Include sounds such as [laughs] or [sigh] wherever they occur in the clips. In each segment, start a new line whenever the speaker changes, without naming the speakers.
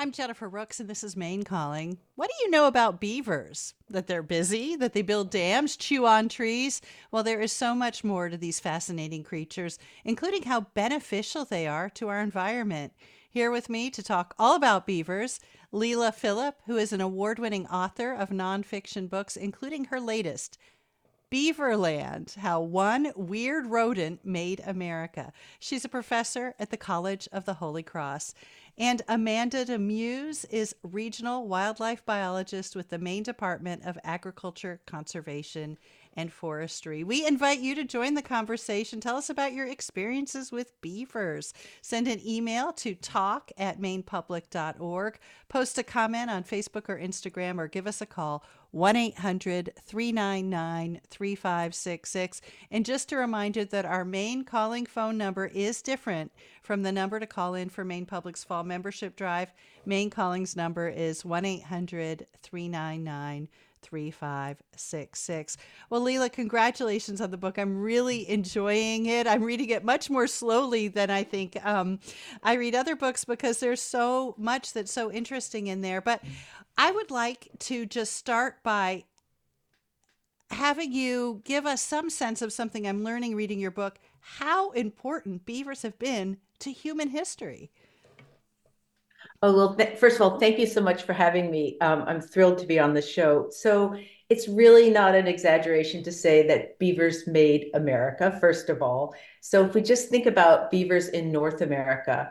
I'm Jennifer Rooks, and this is Maine Calling. What do you know about beavers? That they're busy, that they build dams, chew on trees? Well, there is so much more to these fascinating creatures, including how beneficial they are to our environment. Here with me to talk all about beavers, Leila Philipp, who is an award winning author of nonfiction books, including her latest, Beaverland How One Weird Rodent Made America. She's a professor at the College of the Holy Cross. And Amanda DeMusz is regional wildlife biologist with the Maine Department of Agriculture, Conservation, and Forestry. We invite you to join the conversation. Tell us about your experiences with beavers. Send an email to talk at mainepublic.org. Post a comment on Facebook or Instagram, or give us a call 1 800 399 3566. And just a reminder that our Maine Calling phone number is different from the number to call in for Maine Public's fall membership drive. Maine Calling's number is 1 800 399 3566. Well, Leila, congratulations on the book. I'm really enjoying it. I'm reading it much more slowly than I think um, I read other books because there's so much that's so interesting in there. But I would like to just start by having you give us some sense of something I'm learning reading your book how important beavers have been to human history.
Oh, well, th- first of all, thank you so much for having me. Um, I'm thrilled to be on the show. So, it's really not an exaggeration to say that beavers made America, first of all. So, if we just think about beavers in North America,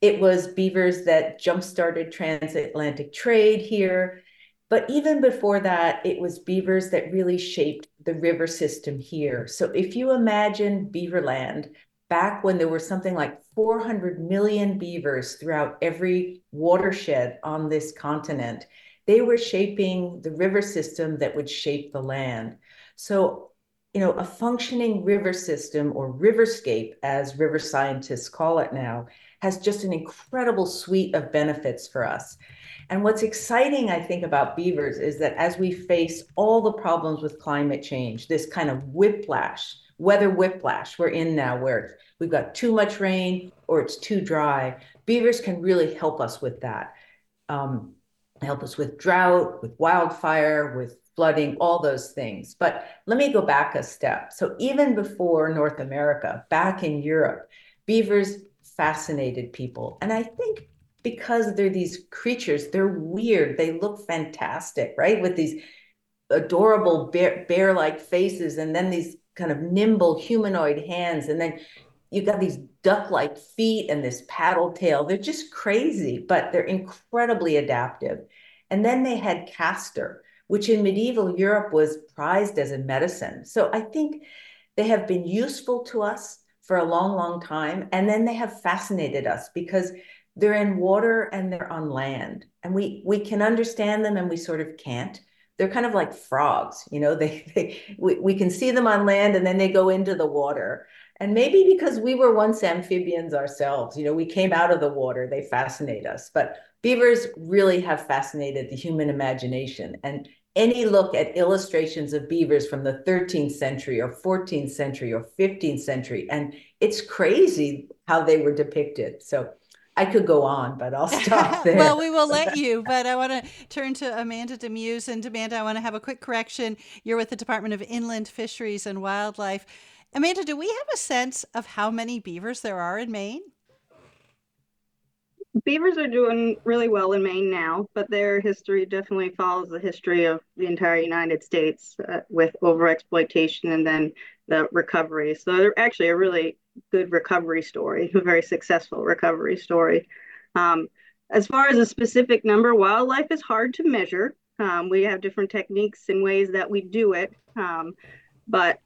it was beavers that jump started transatlantic trade here. But even before that, it was beavers that really shaped the river system here. So, if you imagine Beaverland, back when there were something like 400 million beavers throughout every watershed on this continent. They were shaping the river system that would shape the land. So, you know, a functioning river system or riverscape, as river scientists call it now, has just an incredible suite of benefits for us. And what's exciting, I think, about beavers is that as we face all the problems with climate change, this kind of whiplash, weather whiplash we're in now, where we've got too much rain or it's too dry. Beavers can really help us with that. Um, help us with drought, with wildfire, with flooding, all those things. But let me go back a step. So even before North America, back in Europe, beavers fascinated people. And I think because they're these creatures, they're weird. They look fantastic, right? With these adorable bear like faces and then these kind of nimble humanoid hands. And then you got these duck-like feet and this paddle tail. They're just crazy, but they're incredibly adaptive. And then they had castor, which in medieval Europe was prized as a medicine. So I think they have been useful to us for a long, long time. And then they have fascinated us because they're in water and they're on land. And we we can understand them and we sort of can't they're kind of like frogs you know [laughs] they, they we, we can see them on land and then they go into the water and maybe because we were once amphibians ourselves you know we came out of the water they fascinate us but beavers really have fascinated the human imagination and any look at illustrations of beavers from the 13th century or 14th century or 15th century and it's crazy how they were depicted so I could go on, but I'll [laughs] stop there.
well, we will let you, but I want to turn to Amanda DeMusz. And Amanda, I want to have a quick correction. You're with the Department of Inland Fisheries and Wildlife. Amanda, do we have a sense of how many beavers there are in Maine?
Beavers are doing really well in Maine now, but their history definitely follows the history of the entire United States uh, with overexploitation and then the recovery. So they're actually a really good recovery story, a very successful recovery story. Um, as far as a specific number, wildlife is hard to measure. Um, we have different techniques and ways that we do it. Um, but,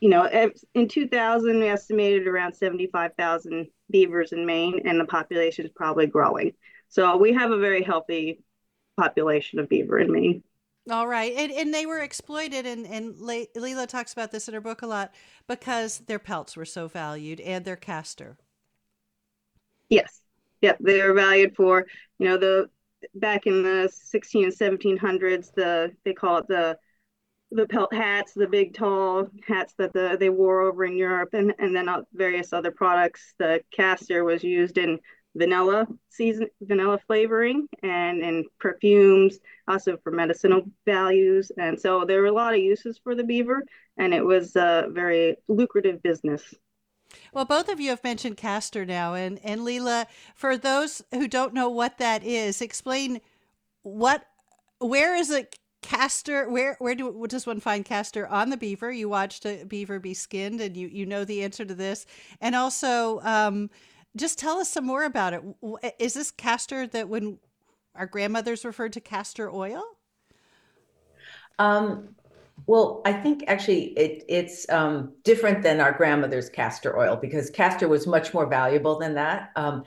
you know, in 2000, we estimated around 75,000 beavers in Maine, and the population is probably growing. So we have a very healthy population of beaver in Maine.
All right. And, and they were exploited, and, and Le- Leila talks about this in her book a lot because their pelts were so valued and their castor.
Yes. Yep. They were valued for, you know, the back in the 16 and 1700s, the they call it the the pelt hats, the big tall hats that the, they wore over in Europe, and, and then uh, various other products. The castor was used in vanilla season, vanilla flavoring, and in perfumes, also for medicinal values. And so there were a lot of uses for the beaver, and it was a very lucrative business.
Well, both of you have mentioned castor now, and and Leila, for those who don't know what that is, explain what, where is it castor where where do does one find castor? On the beaver. You watched a beaver be skinned and you you know the answer to this. And also um, just tell us some more about it. Is this castor that when our grandmothers referred to castor oil?
Um, well i think actually it, it's um, different than our grandmother's castor oil because castor was much more valuable than that. Um,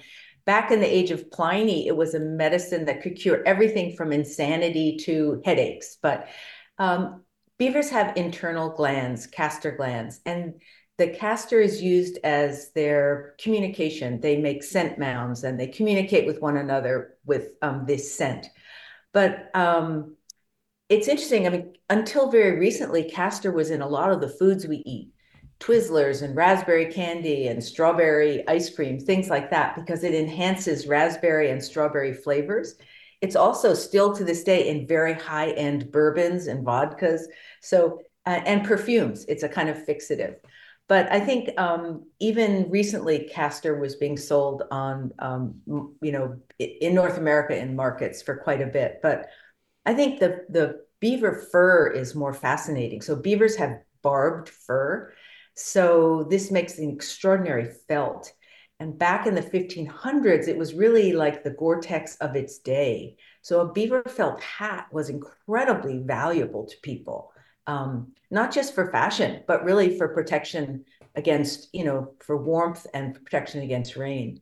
back in the age of Pliny, it was a medicine that could cure everything from insanity to headaches. But um, beavers have internal glands, castor glands, and the castor is used as their communication. They make scent mounds and they communicate with one another with um, this scent. But um, it's interesting. I mean, until very recently, castor was in a lot of the foods we eat. Twizzlers and raspberry candy and strawberry ice cream, things like that, because it enhances raspberry and strawberry flavors. It's also still to this day in very high end bourbons and vodkas. So, uh, and perfumes, it's a kind of fixative. But I think um, even recently, castor was being sold on, um, you know, in North America in markets for quite a bit. But I think the the beaver fur is more fascinating. So beavers have barbed fur, so this makes an extraordinary felt. And back in the 1500s, it was really like the Gore-Tex of its day. So a beaver felt hat was incredibly valuable to people, um, not just for fashion, but really for protection against, you know, for warmth and protection against rain.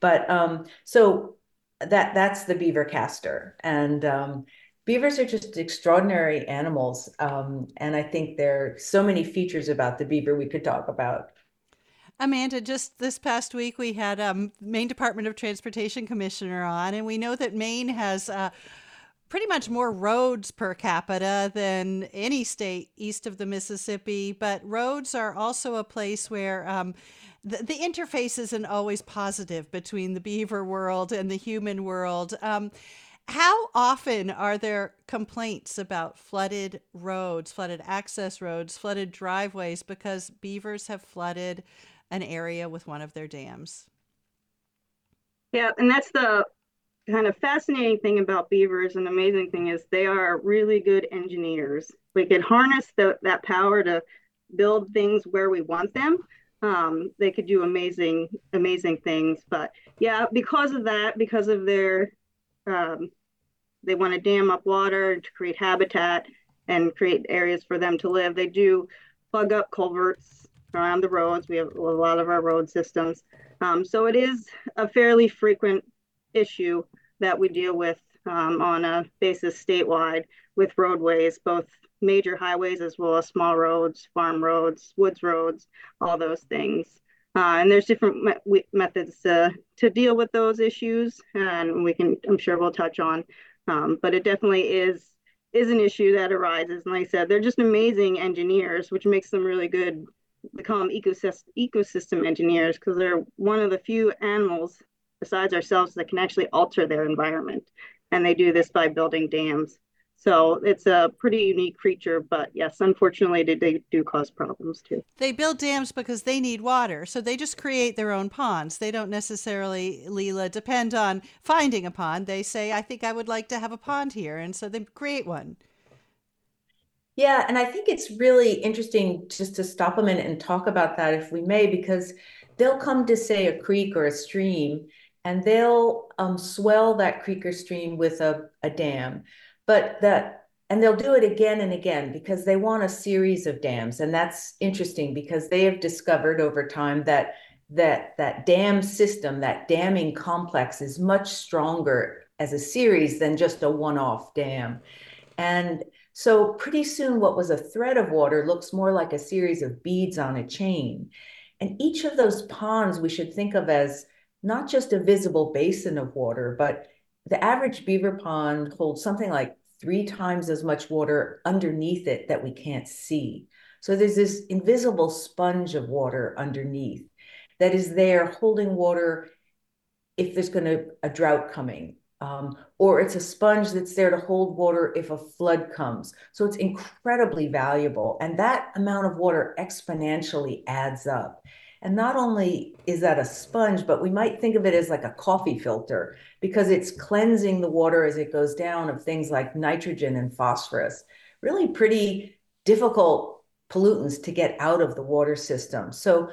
But um, so that that's the beaver castor, and um, beavers are just extraordinary animals. Um, and I think there are so many features about the beaver we could talk about.
Amanda, just this past week we had um, Maine Department of Transportation Commissioner on, and we know that Maine has uh, pretty much more roads per capita than any state east of the Mississippi. But roads are also a place where um, the, the, interface isn't always positive between the beaver world and the human world. Um, how often are there complaints about flooded roads, flooded access roads, flooded driveways because beavers have flooded an area with one of their dams?
Yeah, and that's the kind of fascinating thing about beavers and amazing thing is they are really good engineers. We could harness the, that power to build things where we want them. Um, they could do amazing, amazing things. But yeah, because of that, because of their um, they want to dam up water to create habitat and create areas for them to live. They do plug up culverts around the roads. We have a lot of our road systems. Um, so it is a fairly frequent issue that we deal with um, on a basis statewide with roadways, both major highways as well as small roads, farm roads, woods roads, all those things. Uh, and there's different me methods uh, to deal with those issues, and we can, I'm sure we'll touch on. Um, but it definitely is is an issue that arises. And like I said, they're just amazing engineers, which makes them really good. We call them ecosystem ecosystem engineers because they're one of the few animals besides ourselves that can actually alter their environment, and they do this by building dams. So it's a pretty unique creature, but yes, unfortunately, they do cause problems too.
They build dams because they need water, so they just create their own ponds. They don't necessarily, Leila, depend on finding a pond. They say, I think I would like to have a pond here, and so they create one.
Yeah, and I think it's really interesting just to stop a minute and talk about that, if we may, because they'll come to, say, a creek or a stream, and they'll um, swell that creek or stream with a, a dam but that and they'll do it again and again because they want a series of dams. And that's interesting because they have discovered over time that that that dam system that damming complex is much stronger as a series than just a one-off dam. And so pretty soon what was a thread of water looks more like a series of beads on a chain. And each of those ponds we should think of as not just a visible basin of water but the average beaver pond holds something like three times as much water underneath it that we can't see. So there's this invisible sponge of water underneath that is there holding water if there's going to a drought coming um, or it's a sponge that's there to hold water if a flood comes. So it's incredibly valuable. And that amount of water exponentially adds up. And not only is that a sponge, but we might think of it as like a coffee filter because it's cleansing the water as it goes down of things like nitrogen and phosphorus. Really pretty difficult pollutants to get out of the water system. So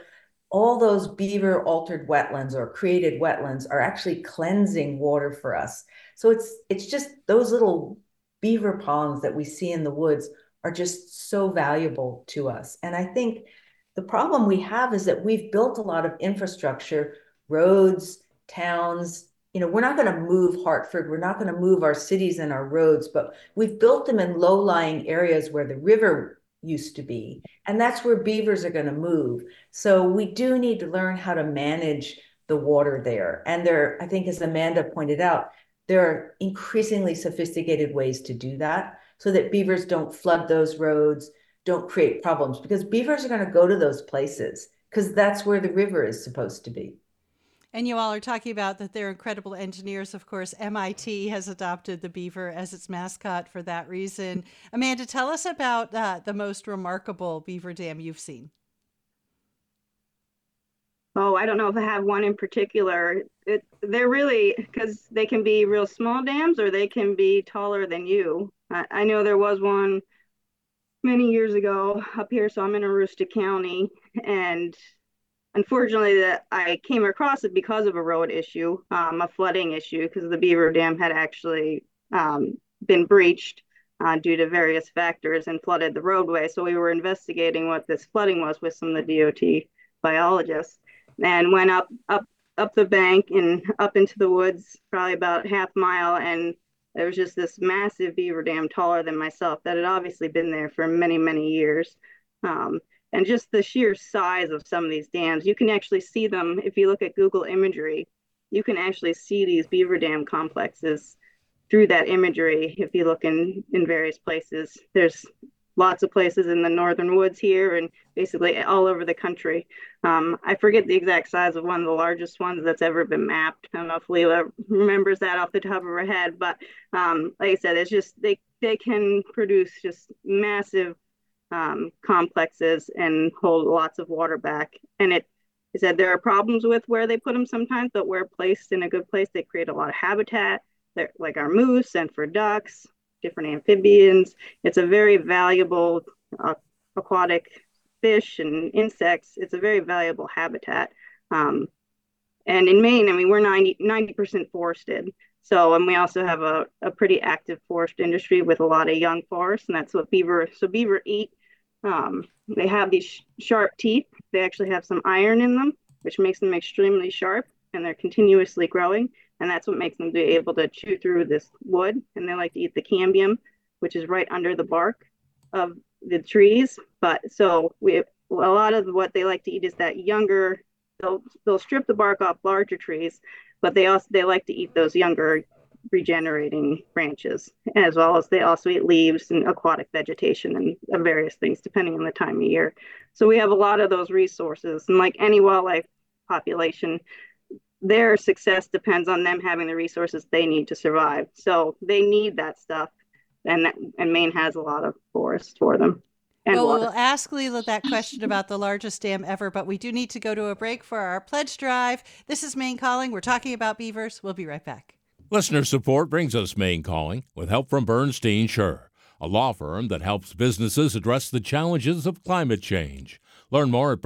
all those beaver altered wetlands or created wetlands are actually cleansing water for us. So it's it's just those little beaver ponds that we see in the woods are just so valuable to us. And I think the problem we have is that we've built a lot of infrastructure, roads, towns. You know, we're not going to move Hartford, we're not going to move our cities and our roads, but we've built them in low-lying areas where the river used to be. And that's where beavers are going to move. So we do need to learn how to manage the water there. And there, I think, as Amanda pointed out, there are increasingly sophisticated ways to do that so that beavers don't flood those roads, don't create problems, because beavers are going to go to those places because that's where the river is supposed to be.
And you all are talking about that they're incredible engineers. Of course, MIT has adopted the beaver as its mascot for that reason. Amanda, tell us about uh, the most remarkable beaver dam you've seen.
Oh, I don't know if I have one in particular. It, they're really because they can be real small dams or they can be taller than you. I, I know there was one many years ago up here, so I'm in Aroostook County, and unfortunately that I came across it because of a road issue, um, a flooding issue, because the Beaver Dam had actually um, been breached uh, due to various factors and flooded the roadway. So we were investigating what this flooding was with some of the DOT biologists, and went up up up the bank and up into the woods, probably about half mile, and there was just this massive beaver dam taller than myself that had obviously been there for many many years. Um, and just the sheer size of some of these dams. You can actually see them if you look at Google imagery. You can actually see these beaver dam complexes through that imagery if you look in in various places. There's lots of places in the northern woods here and basically all over the country. Um, I forget the exact size of one of the largest ones that's ever been mapped. I don't know if Leila remembers that off the top of her head, but um, like I said, it's just they they can produce just massive um, complexes and hold lots of water back. And it is said there are problems with where they put them sometimes, but where placed in a good place, they create a lot of habitat, They're, like our moose and for ducks, different amphibians. It's a very valuable uh, aquatic fish and insects. It's a very valuable habitat. Um, and in Maine, I mean, we're 90, percent forested. So, and we also have a, a pretty active forest industry with a lot of young forests, and that's what beaver, so beaver eat um, they have these sh- sharp teeth. They actually have some iron in them, which makes them extremely sharp, and they're continuously growing. And that's what makes them be able to chew through this wood. And they like to eat the cambium, which is right under the bark of the trees. But so we a lot of what they like to eat is that younger. They'll they'll strip the bark off larger trees, but they also they like to eat those younger regenerating branches, as well as they also eat leaves and aquatic vegetation and, various things depending on the time of year. So we have a lot of those resources. And like any wildlife population, their success depends on them having the resources they need to survive. So they need that stuff. And, that, and Maine has a lot of forests for them.
well, we'll ask Leila that question about the largest dam ever, but we do need to go to a break for our pledge drive. This is Maine Calling. We're talking about beavers. We'll be right back.
Listener support brings us Maine Calling with help from Bernstein Shur, a law firm that helps businesses address the challenges of climate change. Learn more at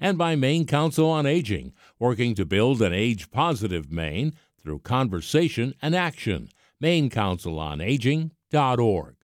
and by Maine Council on Aging, working to build an age positive Maine through conversation and action. MaineCouncilOnAging.org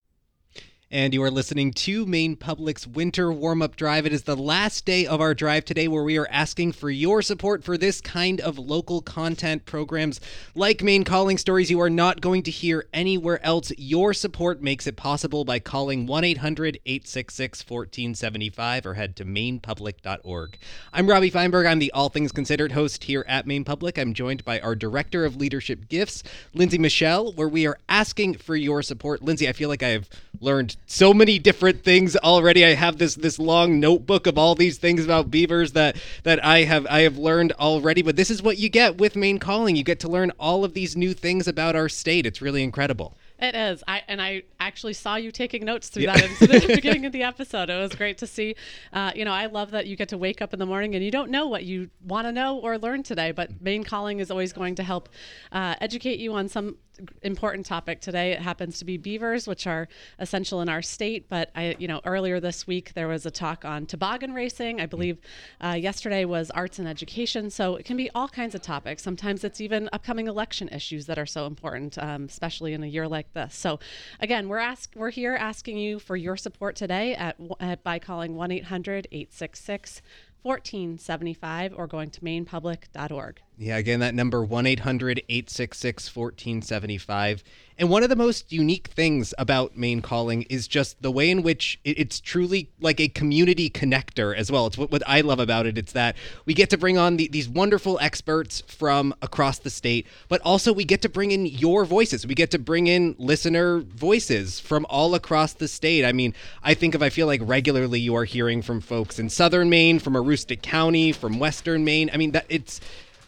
and you are listening to Maine Public's Winter Warm Up Drive. It is the last day of our drive today where we are asking for your support for this kind of local content programs like Maine Calling Stories you are not going to hear anywhere else. Your support makes it possible by calling 1 800 866 1475 or head to mainepublic.org. I'm Robbie Feinberg. I'm the All Things Considered host here at Maine Public. I'm joined by our Director of Leadership Gifts, Lindsay Michelle, where we are asking for your support. Lindsay, I feel like I have learned so many different things already. I have this this long notebook of all these things about beavers that that I have I have learned already. But this is what you get with Maine Calling. You get to learn all of these new things about our state. It's really incredible.
It is. I and I actually saw you taking notes through yeah. that in the [laughs] beginning of the episode. It was great to see. Uh, you know, I love that you get to wake up in the morning and you don't know what you want to know or learn today. But Maine Calling is always going to help uh, educate you on some important topic today. It happens to be beavers, which are essential in our state. But I, you know, earlier this week there was a talk on toboggan racing. I believe uh, yesterday was arts and education. So it can be all kinds of topics. Sometimes it's even upcoming election issues that are so important, um, especially in a year like this. So again, we're ask we're here asking you for your support today at, at by calling 1-800-866 1475 or going to mainepublic.org.
Yeah, again, that number 1 800 866 1475. And one of the most unique things about Maine Calling is just the way in which it's truly like a community connector as well. It's what, what I love about it. It's that we get to bring on the, these wonderful experts from across the state, but also we get to bring in your voices. We get to bring in listener voices from all across the state. I mean, I think if I feel like regularly you are hearing from folks in southern Maine, from Aroostook County, from western Maine. I mean, that it's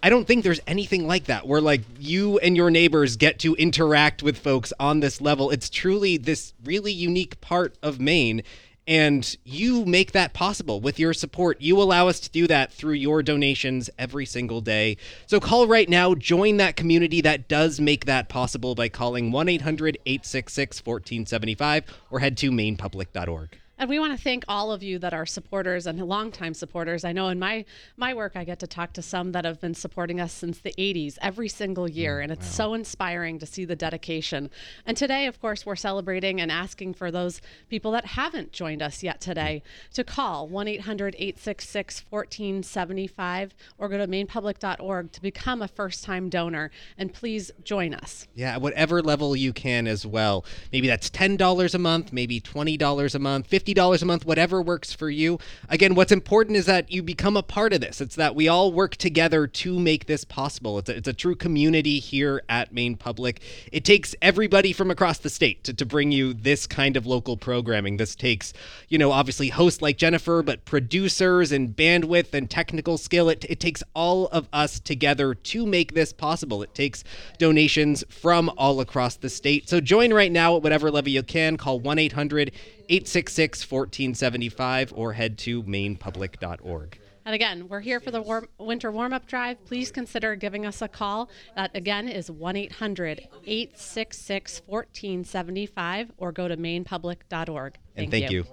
I don't think there's anything like that where like you and your neighbors get to interact with folks on this level. It's truly this really unique part of Maine. And you make that possible with your support. You allow us to do that through your donations every single day. So call right now, join that community that does make that possible by calling 1 800 866 1475 or head to mainepublic.org.
And we want to thank all of you that are supporters and longtime supporters. I know in my my work, I get to talk to some that have been supporting us since the 80s, every single year, mm, and it's wow. so inspiring to see the dedication. And today, of course, we're celebrating and asking for those people that haven't joined us yet today to call 1-800-866-1475 or go to mainepublic.org to become a first-time donor. And please join us.
Yeah, whatever level you can as well. Maybe that's ten dollars a month, maybe twenty dollars a month, $50 a month, whatever works for you. Again, what's important is that you become a part of this. It's that we all work together to make this possible. It's a, it's a true community here at Maine Public. It takes everybody from across the state to, to bring you this kind of local programming. This takes, you know, obviously hosts like Jennifer, but producers and bandwidth and technical skill. It, it takes all of us together to make this possible. It takes donations from all across the state. So join right now at whatever level you can. Call 1 800 866 1475 or head to mainepublic.org.
And again, we're here for the warm, winter warm up drive. Please consider giving us a call. That again is 1 800 866 1475 or go to mainepublic.org.
Thank and thank you. you.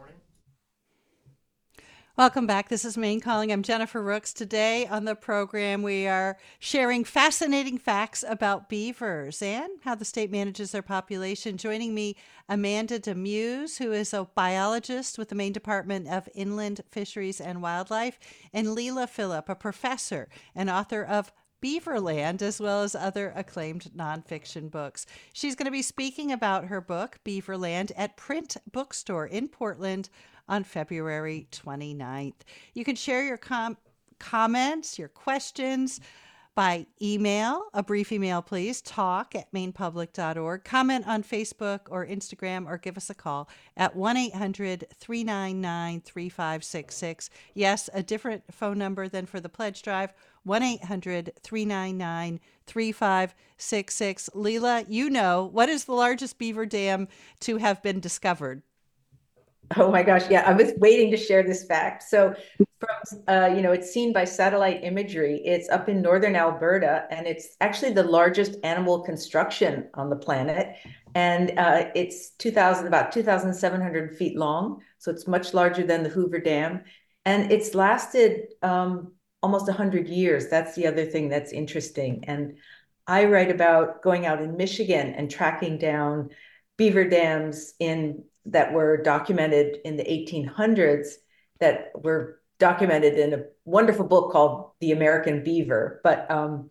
Welcome back. This is Maine Calling. I'm Jennifer Rooks. Today on the program, we are sharing fascinating facts about beavers and how the state manages their population. Joining me, Amanda Demusz, who is a biologist with the Maine Department of Inland Fisheries and Wildlife, and Leila Philipp, a professor and author of Beaverland, as well as other acclaimed nonfiction books. She's going to be speaking about her book, Beaverland, at Print Bookstore in Portland on February 29th. You can share your com- comments, your questions by email, a brief email, please, talk at mainepublic.org. Comment on Facebook or Instagram or give us a call at 1 800 399 3566. Yes, a different phone number than for the pledge drive 1 800 399 3566. Leila, you know, what is the largest beaver dam to have been discovered?
Oh my gosh, yeah, I was waiting to share this fact. So, from uh, you know, it's seen by satellite imagery. It's up in northern Alberta, and it's actually the largest animal construction on the planet. And uh, it's 2,000, about 2,700 feet long. So it's much larger than the Hoover Dam, and it's lasted um, almost 100 years. That's the other thing that's interesting. And I write about going out in Michigan and tracking down beaver dams in that were documented in the 1800s that were documented in a wonderful book called The American Beaver. But um,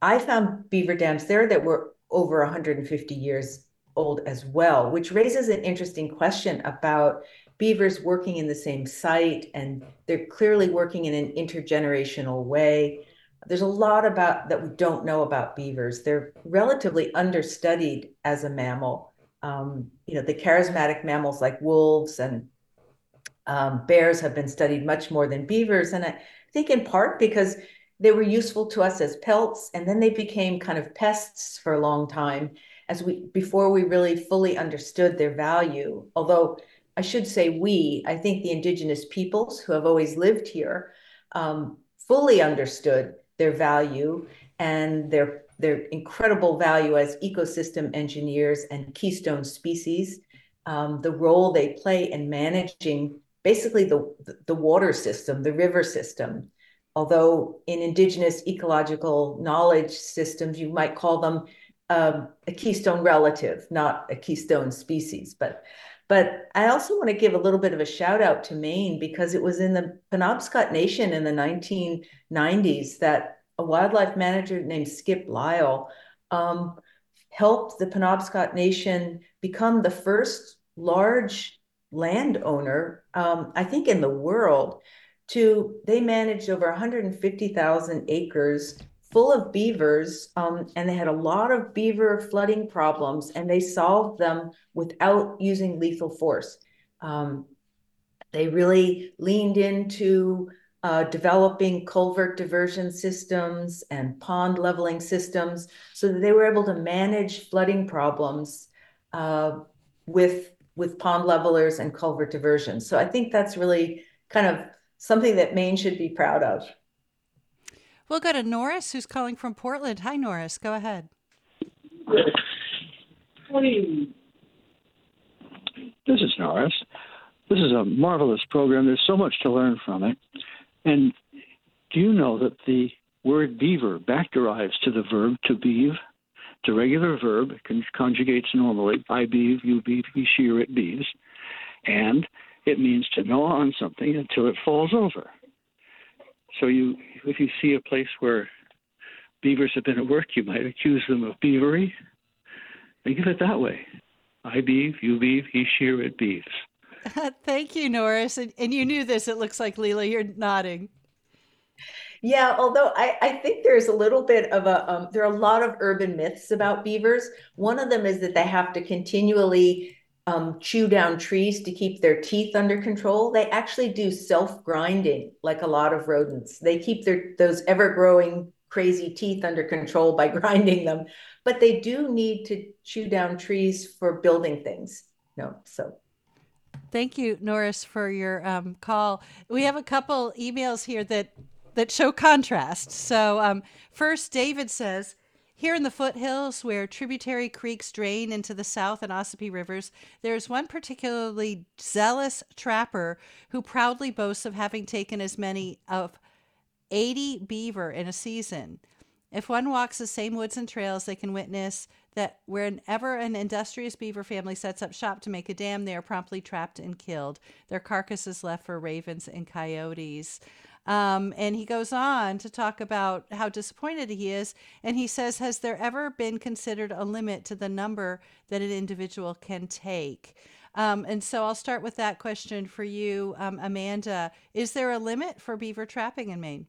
I found beaver dams there that were over 150 years old as well, which raises an interesting question about beavers working in the same site, and they're clearly working in an intergenerational way. There's a lot about that we don't know about beavers. They're relatively understudied as a mammal Um, you know, the charismatic mammals like wolves and um, bears have been studied much more than beavers. And I think in part because they were useful to us as pelts, and then they became kind of pests for a long time as we before we really fully understood their value. Although I should say we, I think the indigenous peoples who have always lived here um, fully understood their value and their their incredible value as ecosystem engineers and keystone species, um, the role they play in managing basically the, the water system, the river system. Although in indigenous ecological knowledge systems, you might call them um, a keystone relative, not a keystone species. But but I also want to give a little bit of a shout out to Maine because it was in the Penobscot Nation in the 1990s that a wildlife manager named Skip Lisle um, helped the Penobscot Nation become the first large landowner, um, I think, in the world. To they managed over 150,000 acres full of beavers, um, and they had a lot of beaver flooding problems, and they solved them without using lethal force. Um, they really leaned into uh, developing culvert diversion systems and pond leveling systems so that they were able to manage flooding problems uh, with with pond levelers and culvert diversion. So I think that's really kind of something that Maine should be proud of.
We'll go to Norris, who's calling from Portland. Hi, Norris. Go ahead.
This is Norris. This is a marvelous program. There's so much to learn from it. And do you know that the word beaver back derives to the verb to beave? It's a regular verb. It conjugates normally. I beave, you beave, he, she, or it beaves. And it means to gnaw on something until it falls over. So you, if you see a place where beavers have been at work, you might accuse them of beavery. Think of it that way. I beave, you beave, he, she, or it beaves. [laughs]
Thank you, Norris. And, and you knew this. It looks like Leila, you're nodding.
Yeah, although I, I think there's a little bit of a, um, there are a lot of urban myths about beavers. One of them is that they have to continually um, chew down trees to keep their teeth under control. They actually do self grinding, like a lot of rodents. They keep their those ever growing crazy teeth under control by [laughs] grinding them, but they do need to chew down trees for building things. No, so.
Thank you, Norris, for your um, call. We have a couple emails here that that show contrast. So, um, first, David says, here in the foothills, where tributary creeks drain into the South and Ossipee rivers, there is one particularly zealous trapper who proudly boasts of having taken as many of 80 beaver in a season. If one walks the same woods and trails, they can witness that whenever an industrious beaver family sets up shop to make a dam, they are promptly trapped and killed. Their carcasses left for ravens and coyotes. Um, and he goes on to talk about how disappointed he is. And he says, Has there ever been considered a limit to the number that an individual can take? Um, and so I'll start with that question for you, um, Amanda. Is there a limit for beaver trapping in Maine?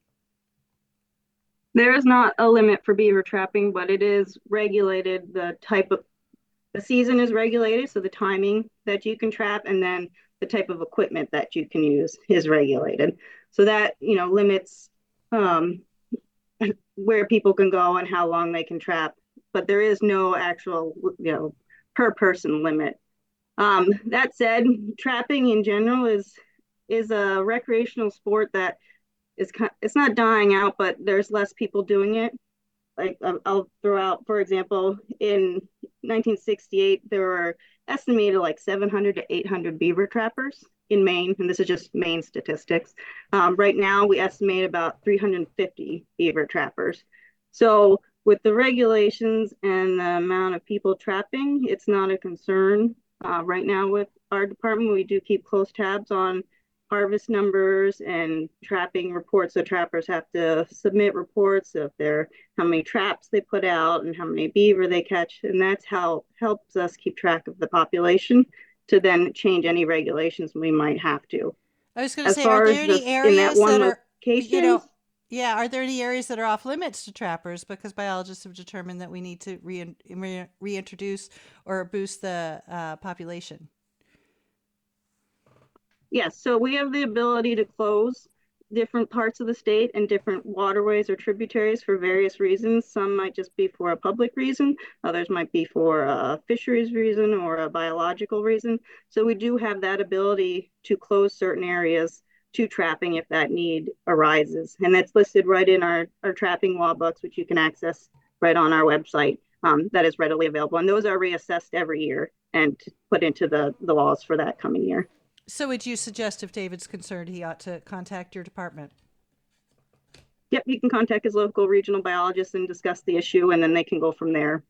There is not a limit for beaver trapping, but it is regulated. The type of the season is regulated, so the timing that you can trap and then the type of equipment that you can use is regulated. So that, you know, limits um, [laughs] where people can go and how long they can trap. But there is no actual, you know, per person limit. Um, that said, trapping in general is is a recreational sport that is it's not dying out, but there's less people doing it. Like I'll throw out, for example, in 1968 there were estimated like 700 to 800 beaver trappers in Maine, and this is just Maine statistics. Um, right now, we estimate about 350 beaver trappers. So, with the regulations and the amount of people trapping, it's not a concern. Uh, right now, with our department, we do keep close tabs on harvest numbers and trapping reports. So trappers have to submit reports of their how many traps they put out and how many beaver they catch, and that's how helps us keep track of the population to then change any regulations we might have to.
I was going to say, are there any the, areas that, that are, location, you know, Yeah, are there any areas that are off limits to trappers because biologists have determined that we need to re- re- reintroduce or boost the uh, population?
Yes, so we have the ability to close different parts of the state and different waterways or tributaries for various reasons. Some might just be for a public reason, others might be for a fisheries reason or a biological reason. So we do have that ability to close certain areas to trapping if that need arises. And that's listed right in our, our trapping law books, which you can access right on our website. Um, that is readily available. And those are reassessed every year and put into the, the laws for that coming year.
So, would you suggest if David's concerned, he ought to contact your department?
Yep, he can contact his local regional biologist and discuss the issue, and then they can go from there.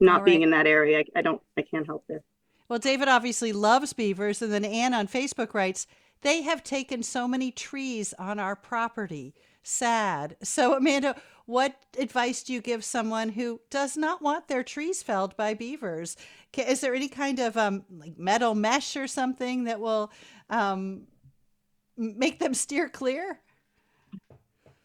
Not being in that area, I, I don't, I can't help there.
Well, David obviously loves beavers, and then Anne on Facebook writes, "They have taken so many trees on our property. Sad." [laughs] So, Amanda, what advice do you give someone who does not want their trees felled by beavers? Is there any kind of um, like metal mesh or something that will um, make them steer clear?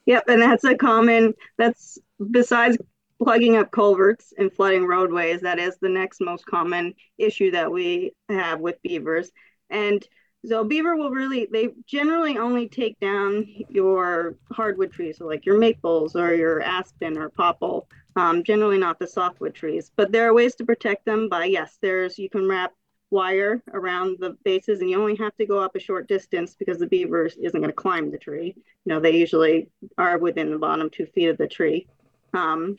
Yep, and that's a common. That's besides plugging up culverts and flooding roadways. That is the next most common issue that we have with beavers. And so beaver will really, they generally only take down your hardwood trees, so like your maples or your aspen or popple, um, generally not the softwood trees. But there are ways to protect them by, yes, there's, you can wrap wire around the bases and you only have to go up a short distance because the beaver isn't going to climb the tree. You know, they usually are within the bottom two feet of the tree. Um,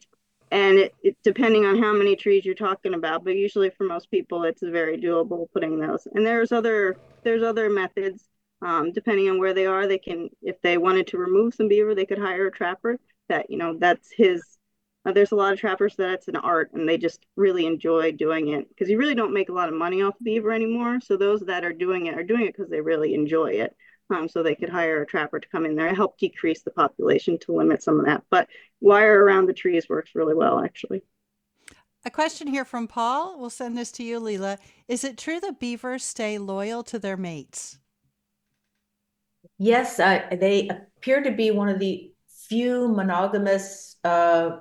and it, it, depending on how many trees you're talking about but usually for most people it's very doable putting those. And there's other there's other methods um, depending on where they are they can if they wanted to remove some beaver they could hire a trapper that you know that's his uh, there's a lot of trappers that it's an art and they just really enjoy doing it. Because you really don't make a lot of money off beaver anymore. So those that are doing it are doing it because they really enjoy it um, so they could hire a trapper to come in there and help decrease the population to limit some of that. But wire around the trees works really well, actually.
A question here from Paul. We'll send this to you, Leila. Is it true that beavers stay loyal to their mates?
Yes, uh, they appear to be one of the few monogamous uh,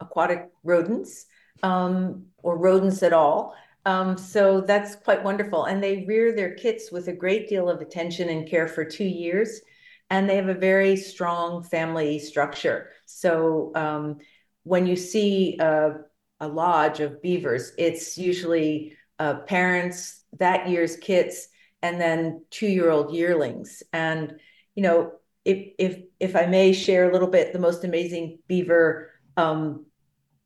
aquatic rodents um, or rodents at all. Um, so that's quite wonderful. And they rear their kits with a great deal of attention and care for two years. And they have a very strong family structure. So um, when you see a, a, lodge of beavers, it's usually uh, parents, that year's kits, and then two-year-old yearlings. And you know, if if if I may share a little bit, the most amazing beaver um,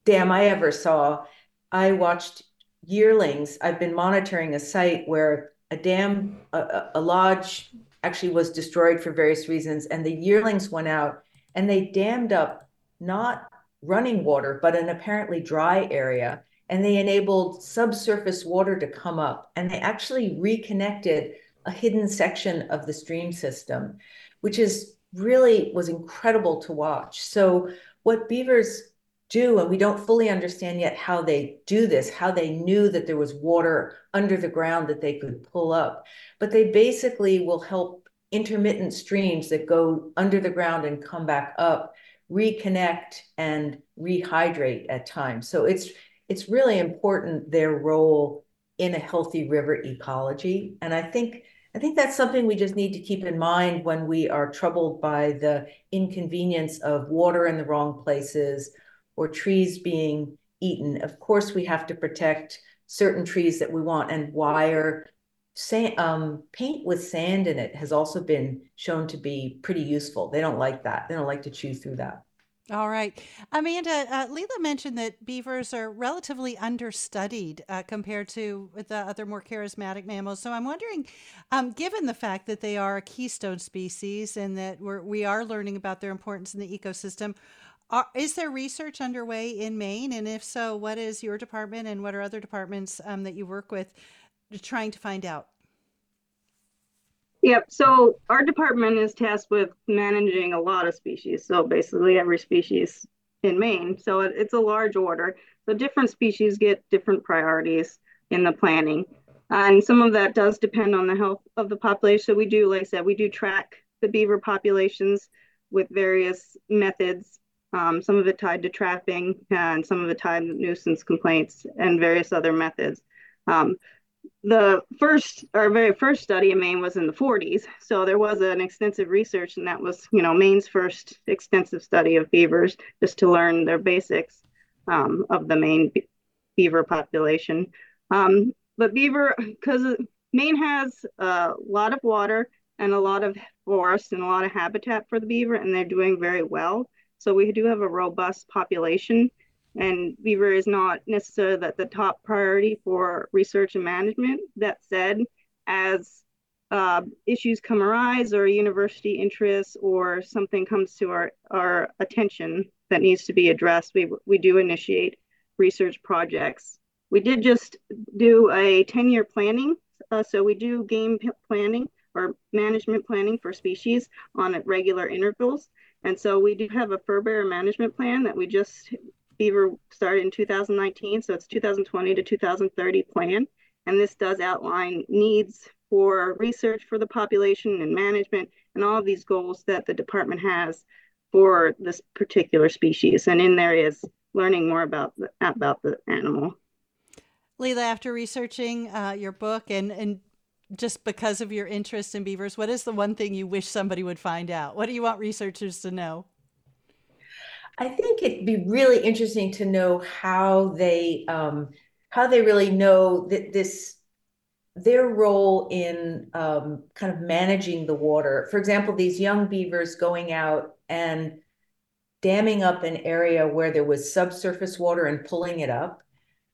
dam I ever saw, I watched yearlings, I've been monitoring a site where a dam, a, a lodge actually was destroyed for various reasons, and the yearlings went out and they dammed up not running water, but an apparently dry area. And they enabled subsurface water to come up. And they actually reconnected a hidden section of the stream system, which is really was incredible to watch. So what beavers do, and we don't fully understand yet how they do this, how they knew that there was water under the ground that they could pull up. But they basically will help intermittent streams that go under the ground and come back up reconnect and rehydrate at times. So it's it's really important their role in a healthy river ecology. And I think I think that's something we just need to keep in mind when we are troubled by the inconvenience of water in the wrong places or trees being eaten. Of course, we have to protect certain trees that we want and wire. Sand, um, paint with sand in it has also been shown to be pretty useful. They don't like that. They don't like to chew through that.
All right. Amanda, uh, Leila mentioned that beavers are relatively understudied uh, compared to the other more charismatic mammals. So I'm wondering, um, given the fact that they are a keystone species and that we're, we are learning about their importance in the ecosystem, are, is there research underway in Maine? And if so, what is your department and what are other departments um, that you work with trying to find out?
Yep. So our department is tasked with managing a lot of species. So basically every species in Maine. So it, it's a large order. So different species get different priorities in the planning. And some of that does depend on the health of the population. So we do, like I said, we do track the beaver populations with various methods, um, some of it tied to trapping and some of it tied to nuisance complaints and various other methods. Um, the first, our very first study in Maine was in the 40s. So there was an extensive research, and that was, you know, Maine's first extensive study of beavers just to learn their basics um, of the Maine beaver population. Um, but beaver, because Maine has a lot of water and a lot of forest and a lot of habitat for the beaver, and they're doing very well. So we do have a robust population and beaver is not necessarily that the top priority for research and management. That said, as uh, issues come arise or university interests or something comes to our, our attention that needs to be addressed, we, we do initiate research projects. We did just do a 10 year planning. Uh, so we do game planning or management planning for species on regular intervals. And so we do have a fur bearer management plan that we just Beaver started in 2019, so it's 2020 to 2030 plan. And this does outline needs for research for the population and management and all of these goals that the department has for this particular species. And in there is learning more about the, about the animal.
Leila, after researching uh, your book and, and just because of your interest in beavers, what is the one thing you wish somebody would find out? What do you want researchers to know?
I think it'd be really interesting to know how they um, how they really know that this their role in um, kind of managing the water. For example, these young beavers going out and damming up an area where there was subsurface water and pulling it up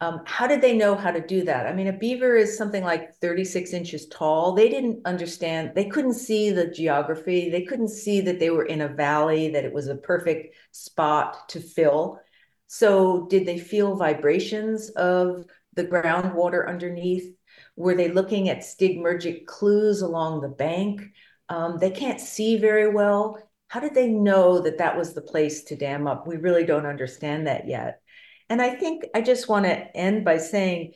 um, how did they know how to do that? I mean, a beaver is something like 36 inches tall. They didn't understand, they couldn't see the geography. They couldn't see that they were in a valley, that it was a perfect spot to fill. So, did they feel vibrations of the groundwater underneath? Were they looking at stigmergic clues along the bank? Um, they can't see very well. How did they know that that was the place to dam up? We really don't understand that yet. And I think I just want to end by saying,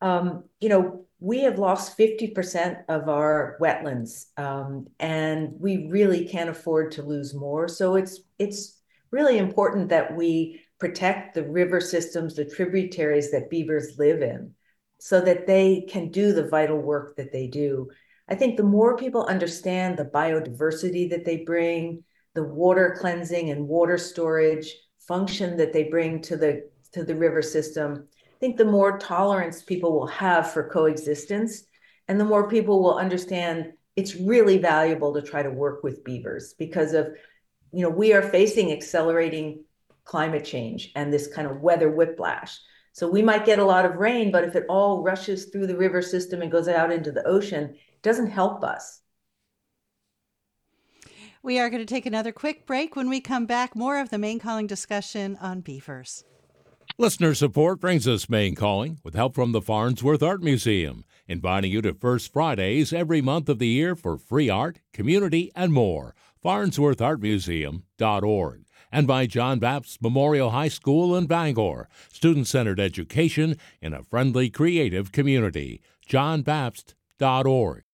um, you know, we have lost 50% of our wetlands, um, and we really can't afford to lose more. So it's it's really important that we protect the river systems, the tributaries that beavers live in, so that they can do the vital work that they do. I think the more people understand the biodiversity that they bring, the water cleansing and water storage function that they bring to the to the river system, I think the more tolerance people will have for coexistence and the more people will understand it's really valuable to try to work with beavers because of, you know, we are facing accelerating climate change and this kind of weather whiplash. So we might get a lot of rain, but if it all rushes through the river system and goes out into the ocean, it doesn't help us.
We are going to take another quick break. When we come back, more of the Maine Calling discussion on beavers.
Listener support brings us Maine Calling with help from the Farnsworth Art Museum, inviting you to First Fridays every month of the year for free art, community, and more. FarnsworthArtMuseum.org. And by John Bapst Memorial High School in Bangor, student centered education in a friendly, creative community. JohnBapst.org.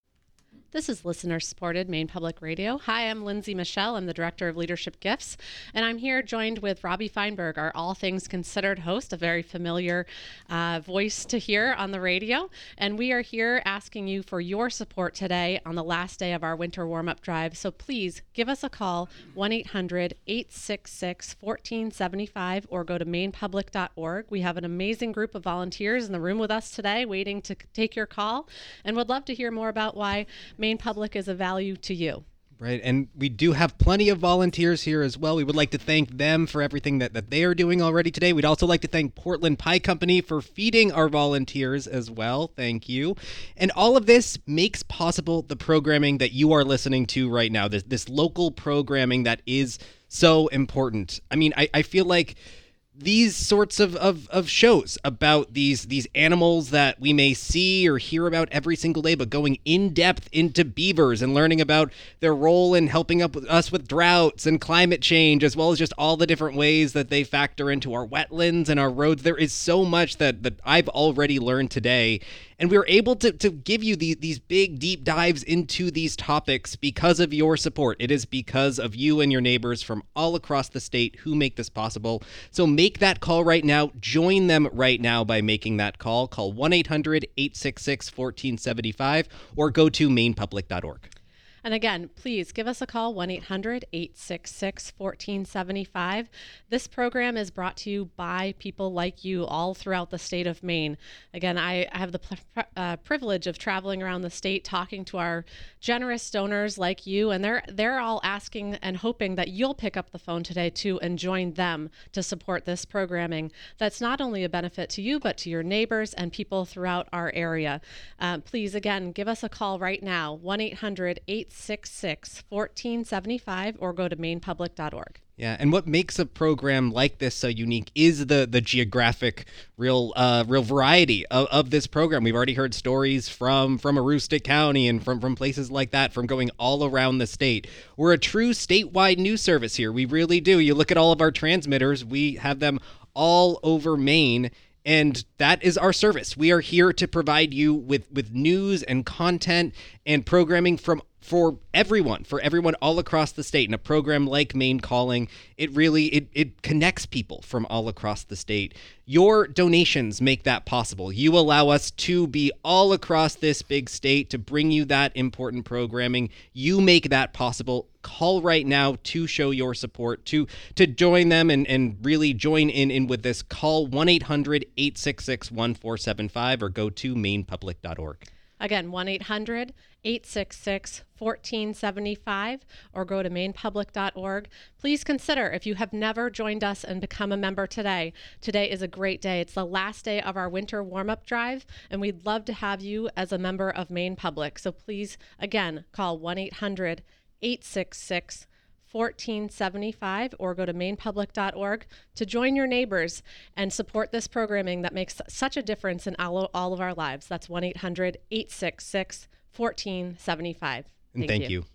This is listener supported Maine Public Radio. Hi, I'm Lindsay Michelle. I'm the Director of Leadership Gifts, and I'm here joined with Robbie Feinberg, our All Things Considered host, a very familiar uh, voice to hear on the radio. And we are here asking you for your support today on the last day of our winter warm up drive. So please give us a call 1 800 866 1475 or go to mainepublic.org. We have an amazing group of volunteers in the room with us today waiting to take your call and would love to hear more about why Maine Public is a value to you.
Right. And we do have plenty of volunteers here as well. We would like to thank them for everything that, that they are doing already today. We'd also like to thank Portland Pie Company for feeding our volunteers as well. Thank you. And all of this makes possible the programming that you are listening to right now, this, this local programming that is so important. I mean, I, I feel like these sorts of, of, of shows about these these animals that we may see or hear about every single day, but going in depth into beavers and learning about their role in helping up with us with droughts and climate change, as well as just all the different ways that they factor into our wetlands and our roads. There is so much that, that I've already learned today. And we're able to, to give you these, these big, deep dives into these topics because of your support. It is because of you and your neighbors from all across the state who make this possible. So make that call right now. Join them right now by making that call. Call 1 800 866 1475 or go to mainepublic.org.
And again, please give us a call 1 800 866 1475. This program is brought to you by people like you all throughout the state of Maine. Again, I, have the uh, privilege of traveling around the state talking to our generous donors like you, and they're, they're all asking and hoping that you'll pick up the phone today too and join them to support this programming. That's not only a benefit to you, but to your neighbors and people throughout our area. Uh, please, again, give us a call right now 1 800 866 1475 or go to mainepublic.org.
Yeah, and what makes a program like this so unique is the the geographic real uh, real variety of, of this program. We've already heard stories from from Aroostook County and from from places like that, from going all around the state. We're a true statewide news service here. We really do. You look at all of our transmitters; we have them all over Maine and that is our service. We are here to provide you with with news and content and programming from for everyone, for everyone all across the state. In a program like Maine Calling, it really it, it connects people from all across the state. Your donations make that possible. You allow us to be all across this big state to bring you that important programming. You make that possible. Call right now to show your support, to to join them and, and really join in, in with this. Call 1 800 866 1475 or go to mainepublic.org.
Again, 1 800 866 1475 or go to mainepublic.org. Please consider if you have never joined us and become a member today. Today is a great day. It's the last day of our winter warm up drive, and we'd love to have you as a member of Maine Public. So please, again, call 1 800 866 1475 or go to mainepublic.org to join your neighbors and support this programming that makes such a difference in all, of our lives. That's 1 800 866 1475.
Thank, thank you. you.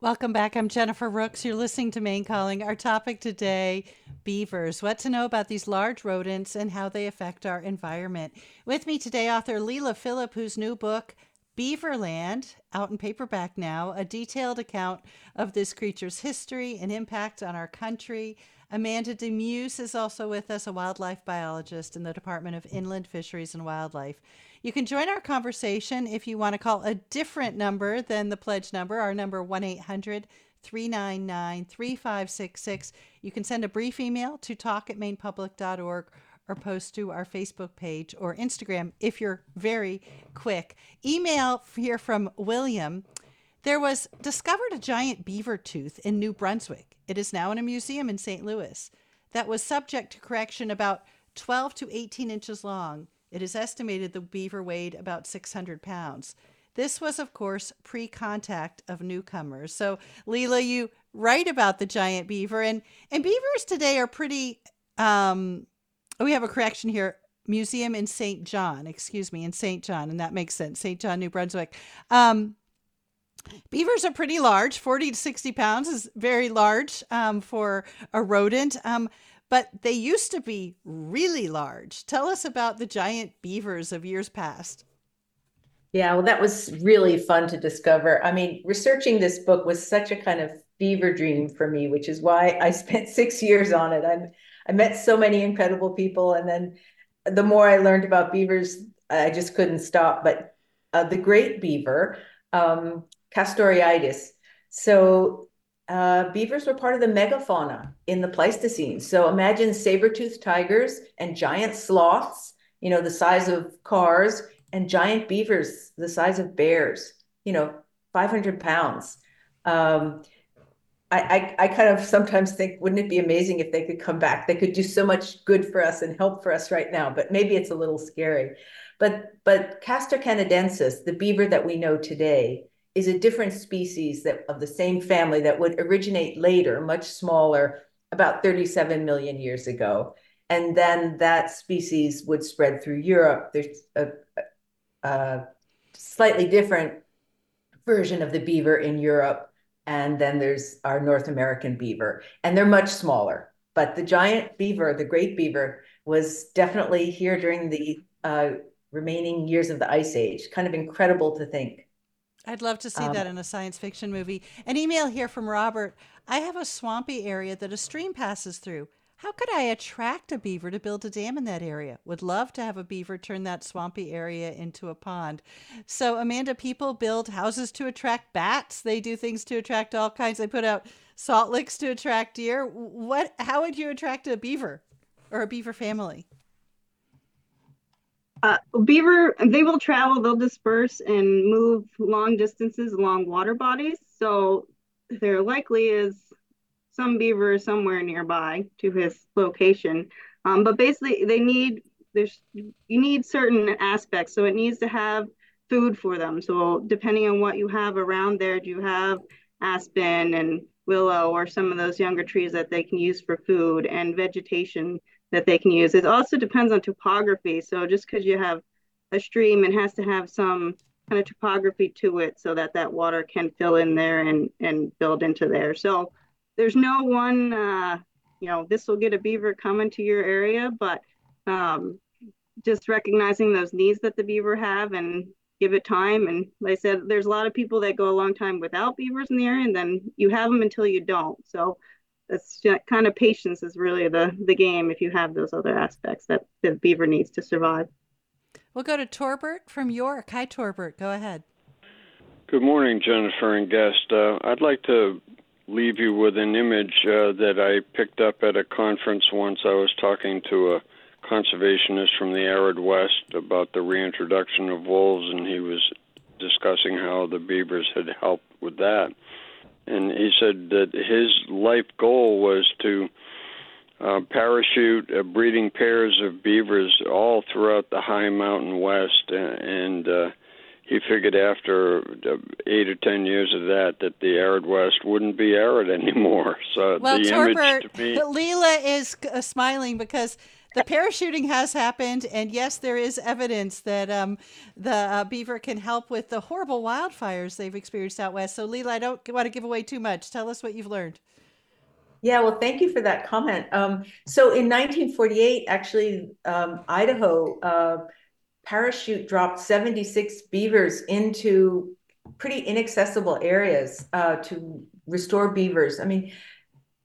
Welcome back. I'm Jennifer Rooks. You're listening to Maine Calling. Our topic today beavers. What to know about these large rodents and how they affect our environment. With me today, author Leila Philipp, whose new book, Beaverland, out in paperback now, a detailed account of this creature's history and impact on our country. Amanda DeMusz is also with us, a wildlife biologist in the Department of Inland Fisheries and Wildlife. You can join our conversation if you want to call a different number than the pledge number, our number 1 800 399 3566. You can send a brief email to talk at mainepublic.org or post to our Facebook page or Instagram if you're very quick. Email here from William. There was discovered a giant beaver tooth in New Brunswick. It is now in a museum in St. Louis that was subject to correction about 12 to 18 inches long. It is estimated the beaver weighed about 600 pounds. This was, of course, pre contact of newcomers. So, Leila, you write about the giant beaver, and, and beavers today are pretty um, Oh, we have a correction here. Museum in St. John, excuse me, in St. John, and that makes sense. St. John, New Brunswick. Um, beavers are pretty large. 40 to 60 pounds is very large um, for a rodent, um, but they used to be really large. Tell us about the giant beavers of years past.
Yeah, well, that was really fun to discover. I mean, researching this book was such a kind of fever dream for me, which is why I [laughs] spent six years on it. I'm I met so many incredible people, and then the more I learned about beavers, I just couldn't stop. But uh, the great beaver, um, Castoroides. So uh, beavers were part of the megafauna in the Pleistocene. So imagine saber-toothed tigers and giant sloths, you know, the size of cars, and giant beavers the size of bears, you know, 500 pounds. Um, I, I, I kind of sometimes think, wouldn't it be amazing if they could come back? They could do so much good for us and help for us right now, but maybe it's a little scary. But but Castor canadensis, the beaver that we know today, is a different species that of the same family that would originate later, much smaller, about 37 million years ago. And then that species would spread through Europe. There's a, a, slightly different version of the beaver in Europe and then there's our North American beaver, and they're much smaller. But the giant beaver, the great beaver, was definitely here during the uh, remaining years of the ice age. Kind of incredible to think.
I'd love to see
Um,
that in a science fiction movie. An email here from Robert. I have a swampy area that a stream passes through. How could I attract a beaver to build a dam in that area? Would love to have a beaver turn that swampy area into a pond. So, Amanda, people build houses to attract bats. They do things to attract all kinds. They put out salt licks to attract deer. What? How would you attract a beaver or a beaver family?
Uh, beaver, they will travel, they'll disperse and move long distances along water bodies. So there likely is some beaver somewhere nearby to his location. Um, but basically, they need there's you need certain aspects. So it needs to have food for them. So depending on what you have around there, do you have aspen and willow or some of those younger trees that they can use for food and vegetation that they can use. It also depends on topography. So just because you have a stream, it has to have some kind of topography to it so that that water can fill in there and and build into there. So there's no one, uh, you know, this will get a beaver coming to your area, but um, just recognizing those needs that the beaver have and give it time. And like I said, there's a lot of people that go a long time without beavers in the area, and then you have them until you don't. So that's kind of patience is really the the game if you have those other aspects that the beaver needs to survive.
We'll go to Torbert from York. Hi, Torbert. Go ahead.
Good morning, Jennifer and guest. Uh, I'd like to leave you with an image uh, that I picked up at a conference once. I was talking to a conservationist from the arid west about the reintroduction of wolves, and he was discussing how the beavers had helped with that. And he said that his life goal was to uh, parachute uh, breeding pairs of beavers all throughout the high mountain west, and uh, he figured after uh, eight or ten years of that that the arid west wouldn't be arid [laughs] anymore. So
Well,
the
Torbert,
image to me, [laughs]
Leila is uh, smiling because the parachuting has happened, and yes, there is evidence that um, the uh, beaver can help with the horrible wildfires they've experienced out west. So, Leila, I don't want to give away too much. Tell us what you've learned.
Yeah, well, thank you for that comment. Um, so in 1948, actually, um, Idaho uh, parachute dropped 76 beavers into pretty inaccessible areas uh, to restore beavers. I mean,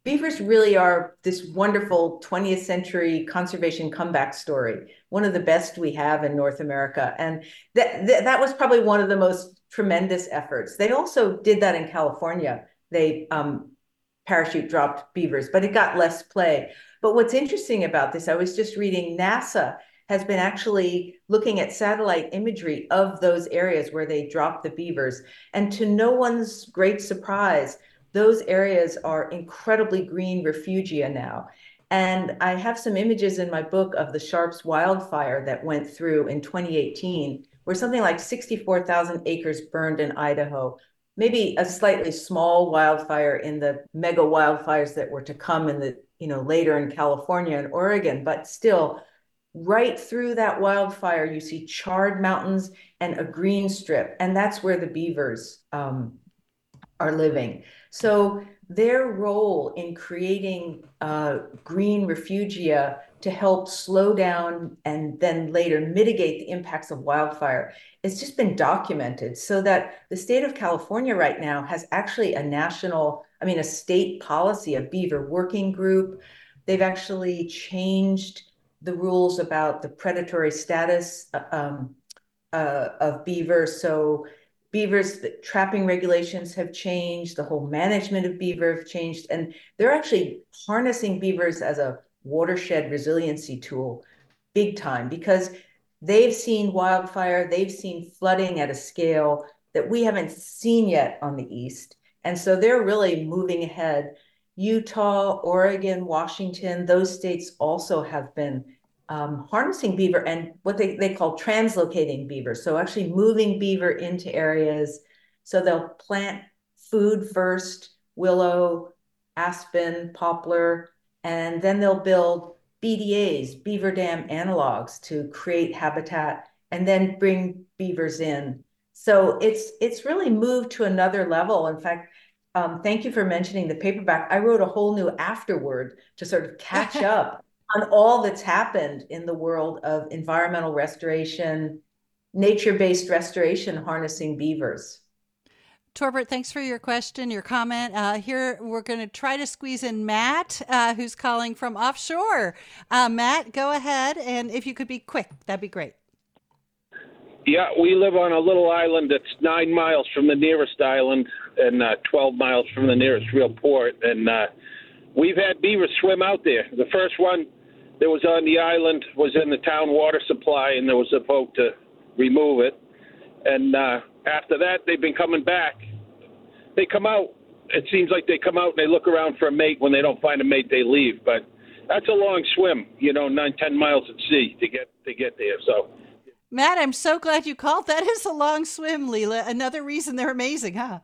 beavers really are this wonderful 20th century conservation comeback story, one of the best we have in North America. And that, that, that was probably one of the most tremendous efforts. They also did that in California. They um, parachute dropped beavers, but it got less play. But what's interesting about this, I was just reading NASA has been actually looking at satellite imagery of those areas where they dropped the beavers. And to no one's great surprise, those areas are incredibly green refugia now. And I have some images in my book of the Sharps wildfire that went through in 2018, where something like 64,000 acres burned in Idaho, maybe a slightly small wildfire in the mega wildfires that were to come in the, you know, later in California and Oregon, but still right through that wildfire, you see charred mountains and a green strip. And that's where the beavers um, are living. So their role in creating uh, green refugia to help slow down and then later mitigate the impacts of wildfire it's just been documented so that the state of California right now has actually a national, I mean, a state policy, a beaver working group. They've actually changed the rules about the predatory status um, uh, of beavers. So beavers, the trapping regulations have changed, the whole management of beaver have changed, and they're actually harnessing beavers as a watershed resiliency tool big time because they've seen wildfire, they've seen flooding at a scale that we haven't seen yet on the East. And so they're really moving ahead. Utah, Oregon, Washington, those states also have been um, harnessing beaver and what they, they call translocating beaver. So actually moving beaver into areas. So they'll plant food first, willow, aspen, poplar, and then they'll build BDAs, beaver dam analogs, to create habitat and then bring beavers in. So it's it's really moved to another level. In fact, um, thank you for mentioning the paperback. I wrote a whole new afterword to sort of catch [laughs] up on all that's happened in the world of environmental restoration, nature-based restoration, harnessing beavers.
Torbert, thanks for your question, your comment. Uh, here, we're going to try to squeeze in Matt, uh, who's calling from offshore. Uh, Matt, go ahead. And if you could be quick, that'd be great.
Yeah, we live on a little island that's nine miles from the nearest island and uh, 12 miles from the nearest real port. And uh, we've had beavers swim out there. The first one that was on the island was in the town water supply, and there was a boat to remove it. And uh, after that, they've been coming back. They come out. It seems like they come out and they look around for a mate. When they don't find a mate, they leave. But that's a long swim, you know, nine, ten miles at sea to get to get there. So,
Matt, I'm so glad you called. That is a long swim, Leila. Another reason they're amazing, huh?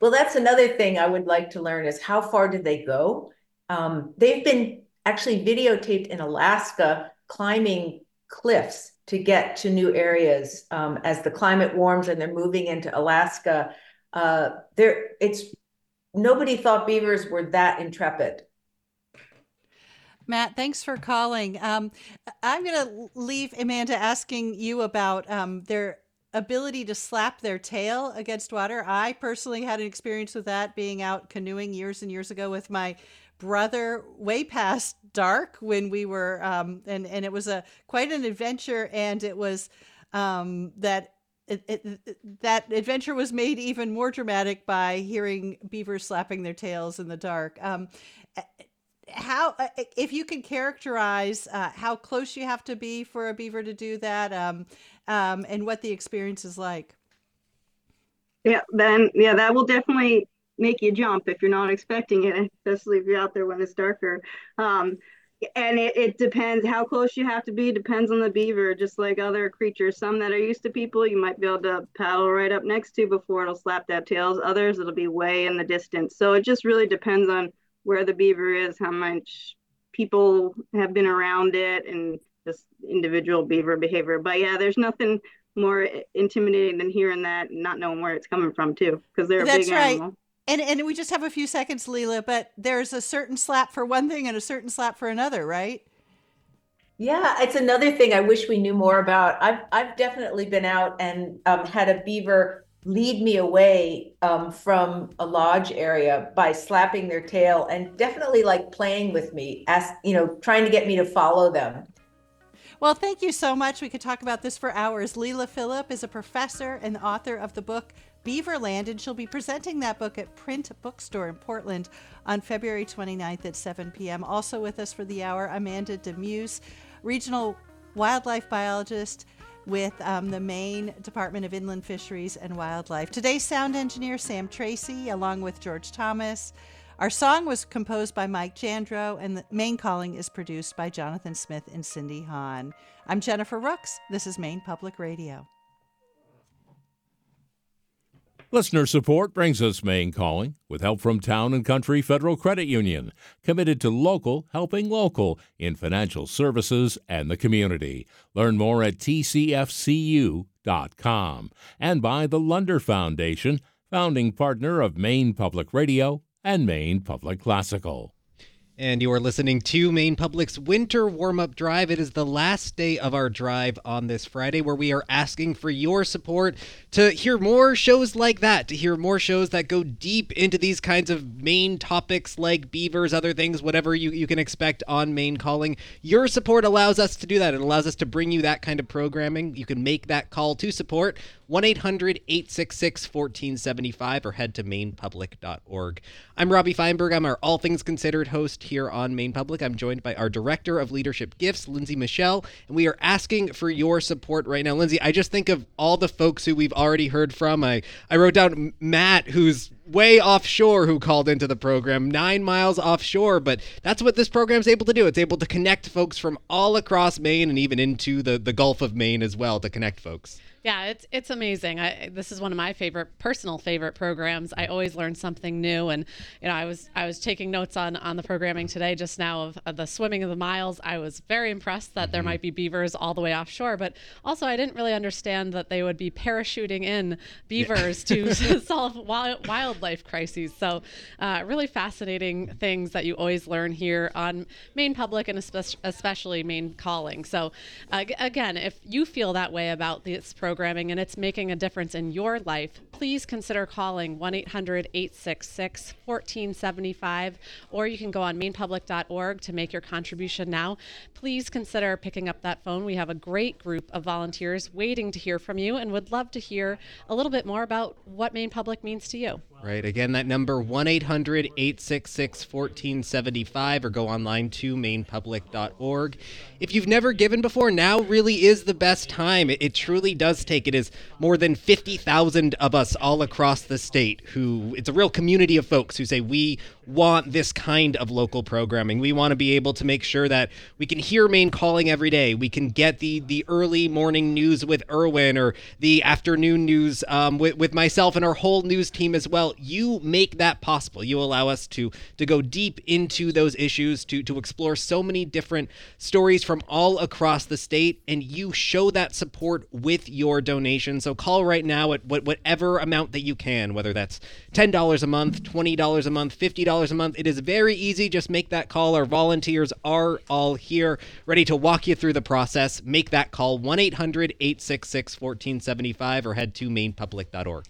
Well, that's another thing I would like to learn is how far did they go? Um, they've been actually videotaped in Alaska climbing cliffs to get to new areas um, as the climate warms and they're moving into Alaska. Uh, there, it's nobody thought beavers were that intrepid.
Matt, thanks for calling. Um, I'm going to leave Amanda asking you about um, their ability to slap their tail against water. I personally had an experience with that being out canoeing years and years ago with my brother way past dark when we were um and and it was a quite an adventure and it was um that it, it, that adventure was made even more dramatic by hearing beavers slapping their tails in the dark. Um how if you can characterize uh, how close you have to be for a beaver to do that um, um, and what the experience is like.
Yeah then yeah that will definitely make you jump if you're not expecting it, [laughs] especially if you're out there when it's darker. Um, and it, it depends how close you have to be, depends on the beaver, just like other creatures. Some that are used to people, you might be able to paddle right up next to before it'll slap that tails. Others, it'll be way in the distance. So it just really depends on where the beaver is, how much people have been around it, and just individual beaver behavior. But yeah, there's nothing more intimidating than hearing that and not knowing where it's coming from too, because they're a
That's
big
right.
animal.
And and we just have a few seconds, Leila, but there's a certain slap for one thing and a certain slap for another, right?
Yeah, it's another thing I wish we knew more about. I've I've definitely been out and um, had a beaver lead me away um, from a lodge area by slapping their tail and definitely like playing with me, as you know, trying to get me to follow them.
Well, thank you so much. We could talk about this for hours. Leila Philipp is a professor and author of the book Beaverland, and she'll be presenting that book at Print Bookstore in Portland on February 29th at 7 p.m. Also with us for the hour, Amanda Demusz, regional wildlife biologist with um, the Maine Department of Inland Fisheries and Wildlife. Today's sound engineer, Sam Tracy, along with George Thomas. Our song was composed by Mike Jandro, and the Maine Calling is produced by Jonathan Smith and Cindy Hahn. I'm Jennifer Rooks. This is Maine Public Radio.
Listener support brings us Maine Calling with help from Town and Country Federal Credit Union, committed to local helping local in financial services and the community. Learn more at tcfcu.com and by the Lunder Foundation, founding partner of Maine Public Radio and Maine Public Classical.
And you are listening to Maine Public's Winter Warm Up Drive. It is the last day of our drive on this Friday where we are asking for your support to hear more shows like that, to hear more shows that go deep into these kinds of Maine topics like beavers, other things, whatever you, you can expect on Maine Calling. Your support allows us to do that. It allows us to bring you that kind of programming. You can make that call to support 1 800 866 1475 or head to mainepublic.org. I'm Robbie Feinberg. I'm our All Things Considered host here on Maine Public. I'm joined by our Director of Leadership Gifts, Lindsay Michelle, and we are asking for your support right now. Lindsay, I just think of all the folks who we've already heard from. I, I wrote down Matt, who's way offshore who called into the program, nine miles offshore. But that's what this program's able to do. It's able to connect folks from all across Maine and even into the, the Gulf of Maine as well to connect folks.
Yeah, it's it's amazing. I, this is one of my favorite personal favorite programs. I always learn something new, and you know, I was I was taking notes on on the programming today just now of, of the swimming of the miles. I was very impressed that there might be beavers all the way offshore, but also I didn't really understand that they would be parachuting in beavers to [laughs] [laughs] solve wild, wildlife crises. So, uh, really fascinating things that you always learn here on Maine Public and especially, Maine Calling. So, uh, again, if you feel that way about this programming and it's making a difference in your life, please consider calling 1 800 866 1475, or you can go on mainepublic.org to make your contribution now. Please consider picking up that phone. We have a great group of volunteers waiting to hear from you and would love to hear a little bit more about what Maine Public means to you.
Right. Again, that number 1 800 866 1475 or go online to mainepublic.org. If you've never given before, now really is the best time. It, it truly does take. It is more than 50,000 of us all across the state who, it's a real community of folks who say, we want this kind of local programming. We want to be able to make sure that we can hear Maine calling every day. We can get the the early morning news with Irwin or the afternoon news um, with, with myself and our whole news team as well. You make that possible. You allow us to to go deep into those issues, to to explore so many different stories from all across the state, and you show that support with your donation. So call right now at what, whatever amount that you can, whether that's ten dollars a month, twenty dollars a month, fifty dollars a month. It is very easy. Just make that call. Our volunteers are all here, ready to walk you through the process. Make that call 1 800 866 1475 or head to mainepublic.org.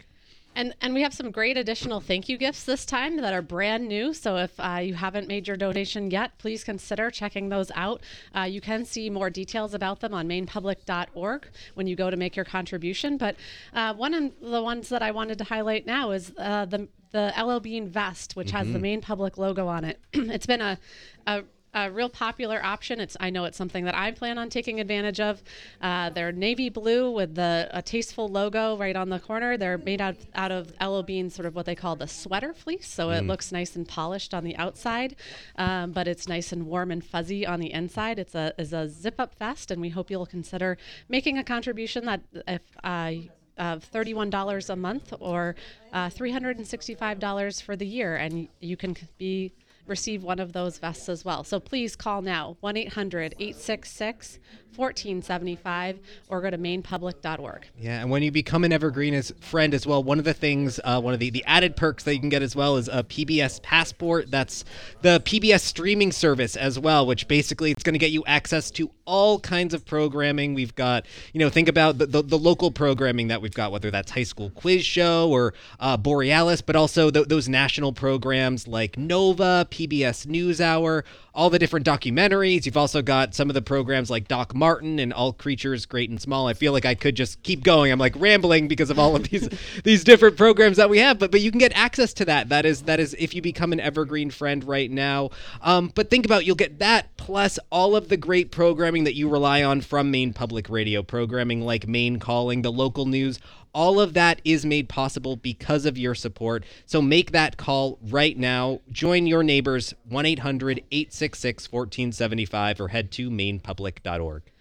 And and we have some great additional thank you gifts this time that are brand new. So if uh, you haven't made your donation yet, please consider checking those out. Uh, you can see more details about them on mainepublic.org when you go to make your contribution. But uh, one of the ones that I wanted to highlight now is uh, the the LL Bean vest, which has the Maine Public logo on it. [clears throat] it's been a, a a real popular option. It's I know it's something that I plan on taking advantage of. Uh, they're navy blue with the a tasteful logo right on the corner. They're made out out of LL Bean's sort of what they call the sweater fleece, so it looks nice and polished on the outside, um, but it's nice and warm and fuzzy on the inside. It's a is a zip up vest, and we hope you'll consider making a contribution. That if I of $31 a month or uh, $365 for the year, and you can be receive one of those vests as well. So please call now 1 800 866 1475 or go to mainepublic.org.
Yeah, and when you become an Evergreen as friend as well, one of the things, uh, one of the, the added perks that you can get as well is a PBS Passport. That's the PBS streaming service as well, which basically it's going to get you access to all kinds of programming. We've got, you know, think about the, the, the local programming that we've got, whether that's High School Quiz Show or uh, Borealis, but also th- those national programs like Nova, PBS NewsHour, all the different documentaries. You've also got some of the programs like Doc Martin and All Creatures Great and Small. I feel like I could just keep going. I'm like rambling because of all of these [laughs] these different programs that we have, but but you can get access to that. That is that is if you become an Evergreen friend right now. Um, but think about you'll get that plus all of the great programming that you rely on from Maine Public Radio programming like Maine Calling, the local news. All of that is made possible because of your support. So make that call right now. Join your neighbors 1 800 866 1475 or head to mainepublic.org.